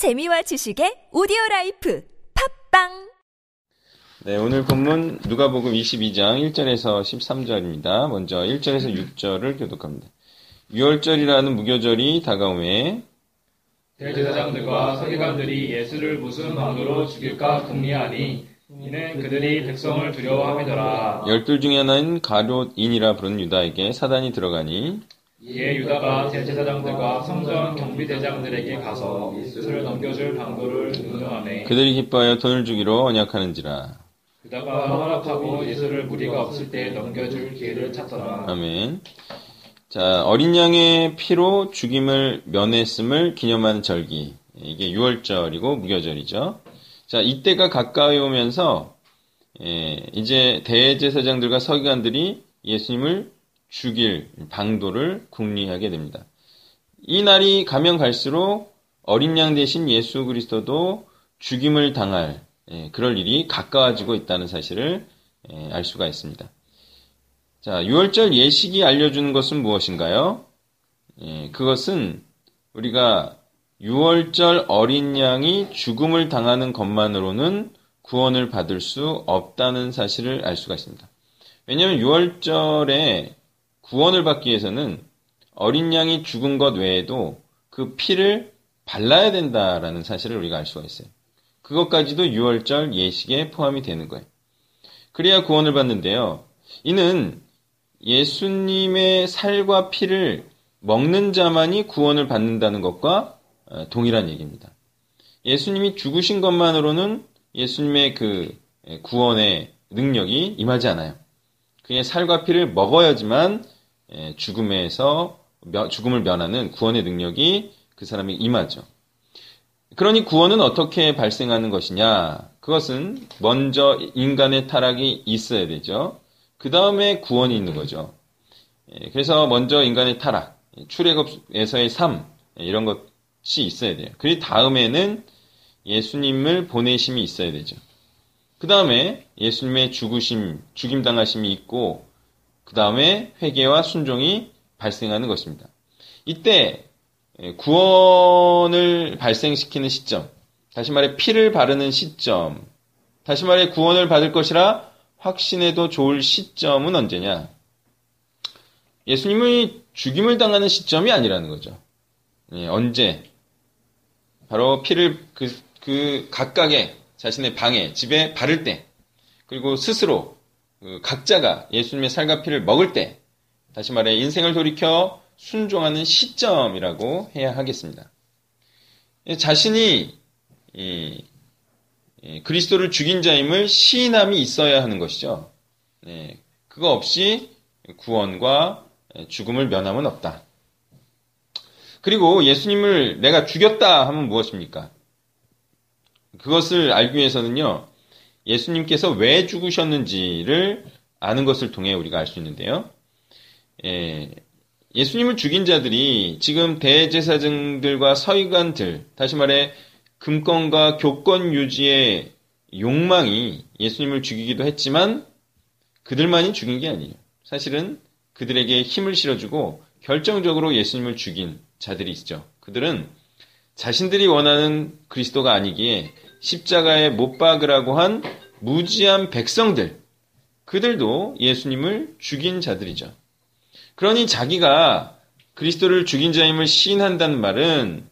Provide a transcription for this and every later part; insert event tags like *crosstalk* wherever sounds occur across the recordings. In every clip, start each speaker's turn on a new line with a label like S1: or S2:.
S1: 재미와 지식의 오디오 라이프 팟빵
S2: 네, 오늘 본문 누가복음 22장 1절에서 13절입니다. 먼저 1절에서 6절을 교독합니다. 유월절이라는 무교절이 다가오매
S3: 대제사장들과 서기관들이 예수를 무슨 방도로 죽일까 궁리하니 이는 그들이 백성을 두려워함이더라.
S2: 열둘 중에 하나인 가롯인이라 부르는 유다에게 사단이 들어가니
S3: 이에 유다가 대제사장들과 성전 경비대장들에게 가서 예수를 넘겨줄 방도를 의논하매
S2: 그들이 기뻐하여 돈을 주기로 언약하는지라.
S3: 유다가 허락하고 예수를 무리가 없을 때 넘겨줄 기회를 찾더라.
S2: 아멘. 자, 어린 양의 피로 죽임을 면했음을 기념하는 절기. 이게 6월절이고 무교절이죠. 자, 이때가 가까이 오면서 예, 이제 대제사장들과 서기관들이 예수님을 죽일 방도를 궁리하게 됩니다. 이 날이 가면 갈수록 어린 양 대신 예수 그리스도도 죽임을 당할 예, 그럴 일이 가까워지고 있다는 사실을 예, 알 수가 있습니다. 자, 6월절 예식이 알려주는 것은 무엇인가요? 예, 그것은 우리가 6월절 어린 양이 죽음을 당하는 것만으로는 구원을 받을 수 없다는 사실을 알 수가 있습니다. 왜냐하면 6월절에 구원을 받기 위해서는 어린 양이 죽은 것 외에도 그 피를 발라야 된다라는 사실을 우리가 알 수가 있어요. 그것까지도 6월절 예식에 포함이 되는 거예요. 그래야 구원을 받는데요. 이는 예수님의 살과 피를 먹는 자만이 구원을 받는다는 것과 어, 동일한 얘기입니다. 예수님이 죽으신 것만으로는 예수님의 그 구원의 능력이 임하지 않아요. 그의 살과 피를 먹어야지만 죽음에서 죽음을 면하는 구원의 능력이 그 사람이 임하죠. 그러니 구원은 어떻게 발생하는 것이냐? 그것은 먼저 인간의 타락이 있어야 되죠. 그 다음에 구원이 있는 거죠. 그래서 먼저 인간의 타락, 출애굽에서의 삶 이런 것이 있어야 돼요. 그 다음에는 예수님을 보내심이 있어야 되죠. 그 다음에 예수님의 죽으심, 죽임 당하심이 있고 그 다음에 회개와 순종이 발생하는 것입니다. 이때 구원을 발생시키는 시점, 다시 말해 피를 바르는 시점, 다시 말해 구원을 받을 것이라 확신해도 좋을 시점은 언제냐? 예수님의 죽임을 당하는 시점이 아니라는 거죠. 예, 언제? 바로 피를 그, 그 각각의 자신의 방에, 집에 바를 때, 그리고 스스로 그 각자가 예수님의 살과 피를 먹을 때, 다시 말해 인생을 돌이켜 순종하는 시점이라고 해야 하겠습니다. 자신이 이, 이 그리스도를 죽인 자임을 시인함이 있어야 하는 것이죠. 네, 그거 없이 구원과 죽음을 면함은 없다. 그리고 예수님을 내가 죽였다 하면 무엇입니까? 그것을 알기 위해서는요, 예수님께서 왜 죽으셨는지를 아는 것을 통해 우리가 알 수 있는데요. 예, 예수님을 죽인 자들이 지금 대제사장들과 서기관들, 다시 말해 금권과 교권 유지의 욕망이 예수님을 죽이기도 했지만 그들만이 죽인 게 아니에요. 사실은 그들에게 힘을 실어주고 결정적으로 예수님을 죽인 자들이 있죠. 그들은 자신들이 원하는 그리스도가 아니기에 십자가에 못 박으라고 한 무지한 백성들, 그들도 예수님을 죽인 자들이죠. 그러니 자기가 그리스도를 죽인 자임을 시인한다는 말은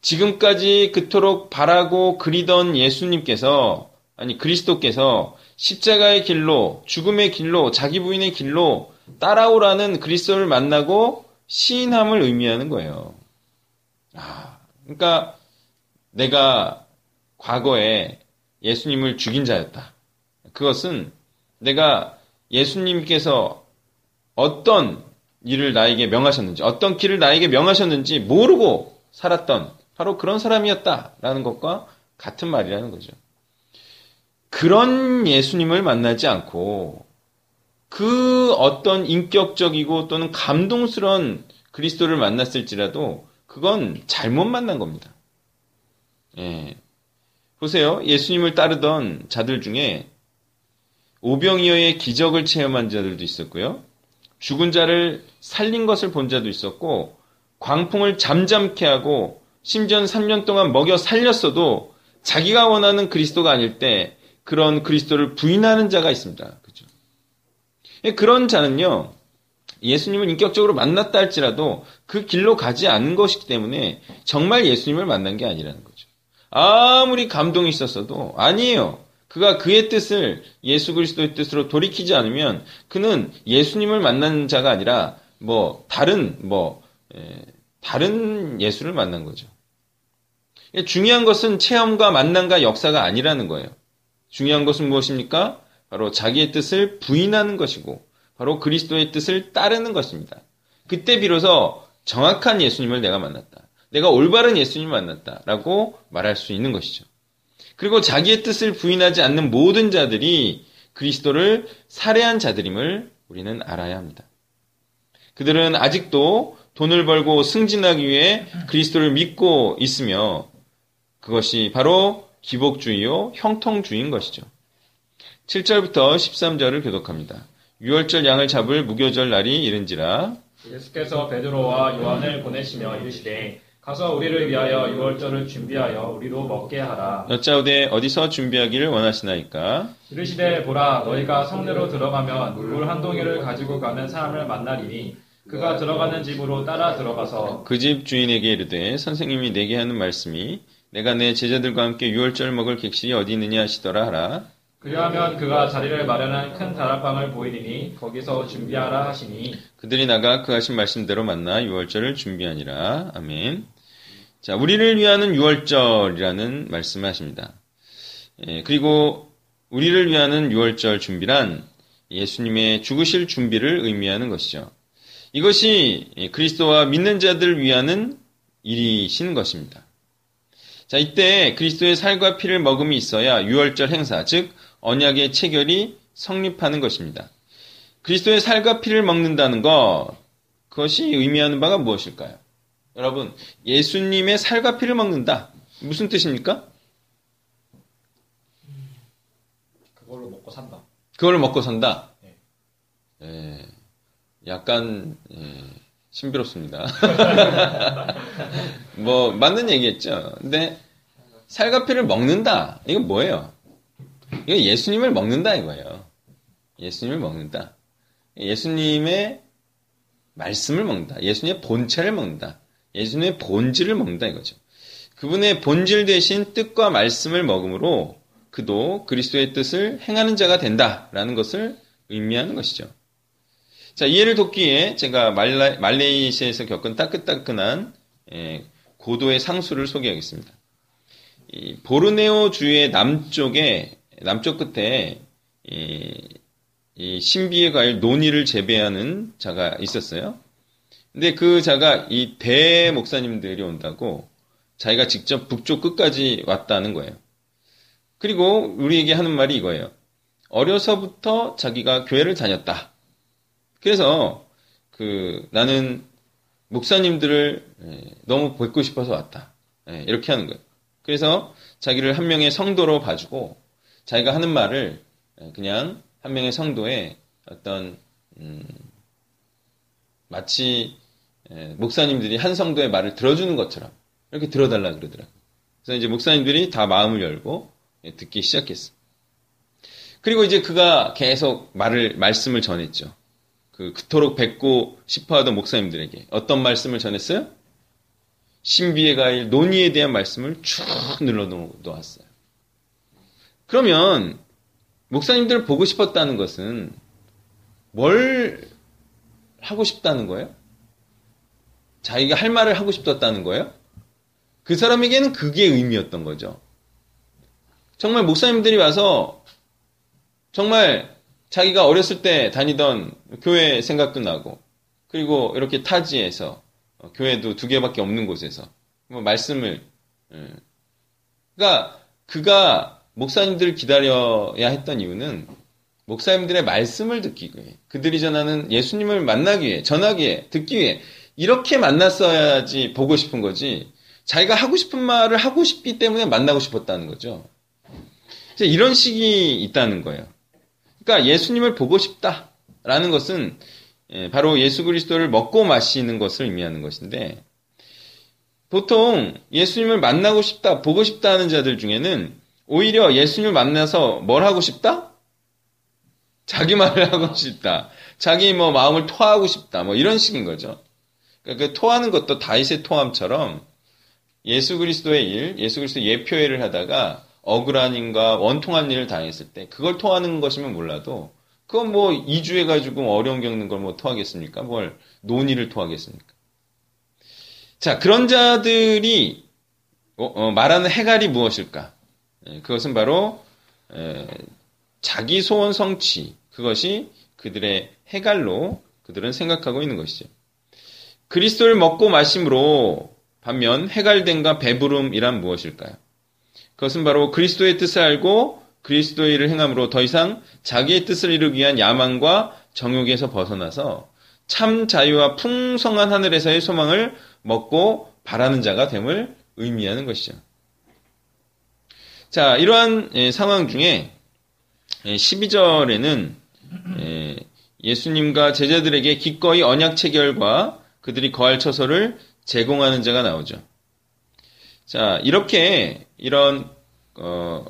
S2: 지금까지 그토록 바라고 그리던 예수님께서, 아니, 그리스도께서 십자가의 길로, 죽음의 길로, 자기 부인의 길로 따라오라는 그리스도를 만나고 시인함을 의미하는 거예요. 아, 그러니까 내가 과거에 예수님을 죽인 자였다. 그것은 내가 예수님께서 어떤 일을 나에게 명하셨는지, 어떤 길을 나에게 명하셨는지 모르고 살았던 바로 그런 사람이었다라는 것과 같은 말이라는 거죠. 그런 예수님을 만나지 않고 그 어떤 인격적이고 또는 감동스러운 그리스도를 만났을지라도 그건 잘못 만난 겁니다. 예. 보세요. 예수님을 따르던 자들 중에 오병이어의 기적을 체험한 자들도 있었고요. 죽은 자를 살린 것을 본 자도 있었고 광풍을 잠잠케 하고 심지어 3년 동안 먹여 살렸어도 자기가 원하는 그리스도가 아닐 때 그런 그리스도를 부인하는 자가 있습니다. 그죠? 예, 그런 자는요, 예수님을 인격적으로 만났다 할지라도 그 길로 가지 않은 것이기 때문에 정말 예수님을 만난 게 아니라는 거죠. 아무리 감동이 있었어도 아니에요. 그가 그의 뜻을 예수 그리스도의 뜻으로 돌이키지 않으면 그는 예수님을 만난 자가 아니라 뭐 다른 뭐 에, 다른 예수를 만난 거죠. 예, 중요한 것은 체험과 만남과 역사가 아니라는 거예요. 중요한 것은 무엇입니까? 바로 자기의 뜻을 부인하는 것이고 바로 그리스도의 뜻을 따르는 것입니다. 그때 비로소 정확한 예수님을 내가 만났다. 내가 올바른 예수님을 만났다라고 말할 수 있는 것이죠. 그리고 자기의 뜻을 부인하지 않는 모든 자들이 그리스도를 살해한 자들임을 우리는 알아야 합니다. 그들은 아직도 돈을 벌고 승진하기 위해 그리스도를 믿고 있으며 그것이 바로 기복주의요 형통주의인 것이죠. 7절부터 13절을 교독합니다. 6월절 양을 잡을 무교절 날이 이른지라
S3: 예수께서 베드로와 요한을 보내시며 이르시되 가서 우리를 위하여 유월절을 준비하여 우리로 먹게 하라.
S2: 여짜오되 어디서 준비하기를 원하시나이까?
S3: 이르시되 보라 너희가 성내로 들어가면 물 한 동이를 가지고 가는 사람을 만나리니 그가 들어가는 집으로 따라 들어가서
S2: 그 집 주인에게 이르되 선생님이 내게 하는 말씀이 내가 내 제자들과 함께 유월절 먹을 객실이 어디 있느냐 하시더라 하라.
S3: 그리하면 그가 자리를 마련한 큰 다락방을 보이리니 거기서 준비하라 하시니
S2: 그들이 나가 그 하신 말씀대로 만나 유월절을 준비하니라. 아멘. 자, 우리를 위하는 유월절이라는 말씀을 하십니다. 예, 그리고 우리를 위하는 유월절 준비란 예수님의 죽으실 준비를 의미하는 것이죠. 이것이 그리스도와 믿는 자들을 위하는 일이신 것입니다. 자, 이때 그리스도의 살과 피를 먹음이 있어야 유월절 행사, 즉 언약의 체결이 성립하는 것입니다. 그리스도의 살과 피를 먹는다는 것, 그것이 의미하는 바가 무엇일까요? 여러분, 예수님의 살과 피를 먹는다. 무슨 뜻입니까?
S3: 그걸로 먹고 산다.
S2: 그걸 먹고 산다.
S3: 네.
S2: 예, 약간 예, 신비롭습니다. *laughs* 뭐 맞는 얘기겠죠. 근데 살과 피를 먹는다. 이건 뭐예요? 이거 예수님을 먹는다 이거예요. 예수님을 먹는다. 예수님의 말씀을 먹는다. 예수님의 본체를 먹는다. 예수님의 본질을 먹는다 이거죠. 그분의 본질 대신 뜻과 말씀을 먹음으로 그도 그리스도의 뜻을 행하는 자가 된다라는 것을 의미하는 것이죠. 자, 이해를 돕기에 제가 말레이시아에서 겪은 따끈따끈한 예, 고도의 상수를 소개하겠습니다. 이 보르네오 주의 남쪽에 남쪽 끝에 이, 이 신비의 과일 논이를 재배하는 자가 있었어요. 근데 그 자가 이 대 목사님들이 온다고 자기가 직접 북쪽 끝까지 왔다는 거예요. 그리고 우리에게 하는 말이 이거예요. 어려서부터 자기가 교회를 다녔다. 그래서 그 나는 목사님들을 예, 너무 뵙고 싶어서 왔다. 예, 이렇게 하는 거예요. 그래서 자기를 한 명의 성도로 봐주고 자기가 하는 말을 예, 그냥 한 명의 성도의 어떤 음, 마치 목사님들이 한 성도의 말을 들어주는 것처럼 이렇게 들어달라 그러더라고요. 그래서 이제 목사님들이 다 마음을 열고 듣기 시작했어. 그리고 이제 그가 계속 말을 말씀을 전했죠. 그 그토록 뵙고 싶어하던 목사님들에게 어떤 말씀을 전했어요? 신비의 과일 논의에 대한 말씀을 쭉 눌러 놓았어요. 그러면 목사님들을 보고 싶었다는 것은 뭘 하고 싶다는 거예요? 자기가 할 말을 하고 싶었다는 거예요? 그 사람에게는 그게 의미였던 거죠. 정말 목사님들이 와서 정말 자기가 어렸을 때 다니던 교회 생각도 나고 그리고 이렇게 타지에서 어, 교회도 두 개밖에 없는 곳에서 뭐 말씀을 예. 그러니까 그가 목사님들을 기다려야 했던 이유는 목사님들의 말씀을 듣기 위해 그들이 전하는 예수님을 만나기 위해 전하기 위해 듣기 위해 이렇게 만났어야지 보고 싶은 거지 자기가 하고 싶은 말을 하고 싶기 때문에 만나고 싶었다는 거죠. 이런 식이 있다는 거예요. 그러니까 예수님을 보고 싶다라는 것은 예, 바로 예수 그리스도를 먹고 마시는 것을 의미하는 것인데 보통 예수님을 만나고 싶다, 보고 싶다 하는 자들 중에는 오히려 예수님을 만나서 뭘 하고 싶다? 자기 말을 *laughs* 하고 싶다. 자기 뭐 마음을 토하고 싶다. 뭐 이런 식인 거죠. 그러니까 그 토하는 것도 다윗의 토함처럼 예수 그리스도의 일, 예수 그리스도 예표회를 하다가 억울한 일과 원통한 일을 당했을 때 그걸 토하는 것이면 몰라도 그건 뭐 이주해 가지고 어려움 겪는 걸 뭐 토하겠습니까? 뭘 논의를 토하겠습니까? 자 그런 자들이 어, 어, 말하는 해갈이 무엇일까? 예, 그것은 바로 에, 자기 소원 성취 그것이 그들의 해갈로 그들은 생각하고 있는 것이죠. 그리스도를 먹고 마심으로 반면 해갈됨과 배부름이란 무엇일까요? 그것은 바로 그리스도의 뜻을 알고 그리스도의 일을 행함으로 더 이상 자기의 뜻을 이루기 위한 야망과 정욕에서 벗어나서 참 자유와 풍성한 하늘에서의 소망을 먹고 바라는 자가 됨을 의미하는 것이죠. 자, 이러한 예, 상황 중에 12절에는 예, 예수님과 제자들에게 기꺼이 언약 체결과 그들이 거할 처소를 제공하는 자가 나오죠. 자, 이렇게 이런 어,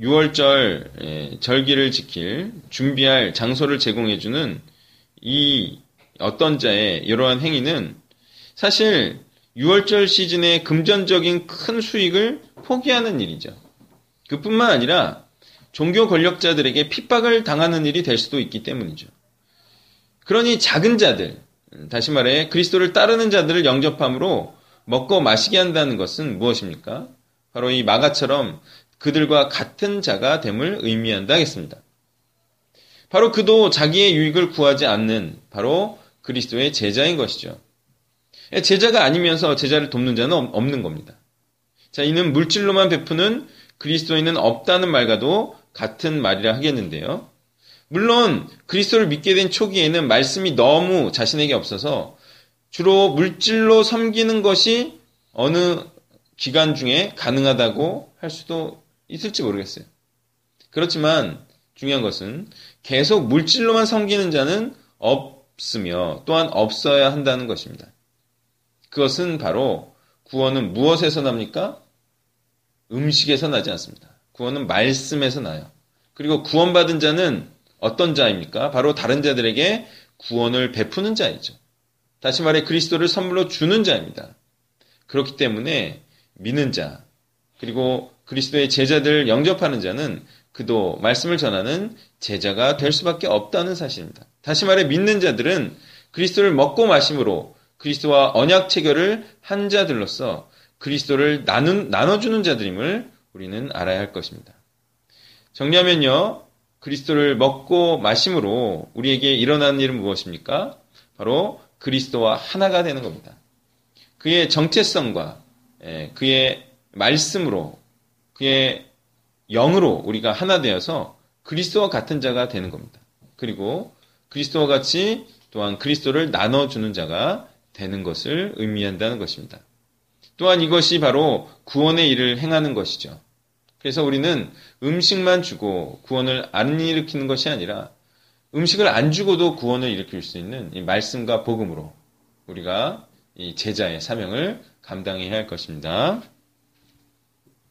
S2: 6월절 예, 절기를 지킬 준비할 장소를 제공해주는 이 어떤 자의 이러한 행위는 사실 6월절 시즌의 금전적인 큰 수익을 포기하는 일이죠. 그뿐만 아니라 종교 권력자들에게 핍박을 당하는 일이 될 수도 있기 때문이죠. 그러니 작은 자들, 다시 말해 그리스도를 따르는 자들을 영접함으로 먹고 마시게 한다는 것은 무엇입니까? 바로 이 마가처럼 그들과 같은 자가 됨을 의미한다 하겠습니다. 바로 그도 자기의 유익을 구하지 않는 바로 그리스도의 제자인 것이죠. 제자가 아니면서 제자를 돕는 자는 없는 겁니다. 자, 이는 물질로만 베푸는 그리스도인은 없다는 말과도 같은 말이라 하겠는데요. 물론 그리스도를 믿게 된 초기에는 말씀이 너무 자신에게 없어서 주로 물질로 섬기는 것이 어느 기간 중에 가능하다고 할 수도 있을지 모르겠어요. 그렇지만 중요한 것은 계속 물질로만 섬기는 자는 없으며 또한 없어야 한다는 것입니다. 그것은 바로 구원은 무엇에서 납니까? 음식에서 나지 않습니다. 구원은 말씀에서 나요. 그리고 구원받은 자는 어떤 자입니까? 바로 다른 자들에게 구원을 베푸는 자이죠. 다시 말해 그리스도를 선물로 주는 자입니다. 그렇기 때문에 믿는 자, 그리고 그리스도의 제자들 영접하는 자는 그도 말씀을 전하는 제자가 될 수밖에 없다는 사실입니다. 다시 말해 믿는 자들은 그리스도를 먹고 마심으로 그리스도와 언약 체결을 한 자들로서 그리스도를 나눈, 나눠주는 자들임을 우리는 알아야 할 것입니다. 정리하면요, 그리스도를 먹고 마심으로 우리에게 일어나는 일은 무엇입니까? 바로 그리스도와 하나가 되는 겁니다. 그의 정체성과 예, 그의 말씀으로 그의 영으로 우리가 하나 되어서 그리스도와 같은 자가 되는 겁니다. 그리고 그리스도와 같이 또한 그리스도를 나눠주는 자가 되는 것을 의미한다는 것입니다. 또한 이것이 바로 구원의 일을 행하는 것이죠. 그래서 우리는 음식만 주고 구원을 안 일으키는 것이 아니라 음식을 안 주고도 구원을 일으킬 수 있는 이 말씀과 복음으로 우리가 이 제자의 사명을 감당해야 할 것입니다.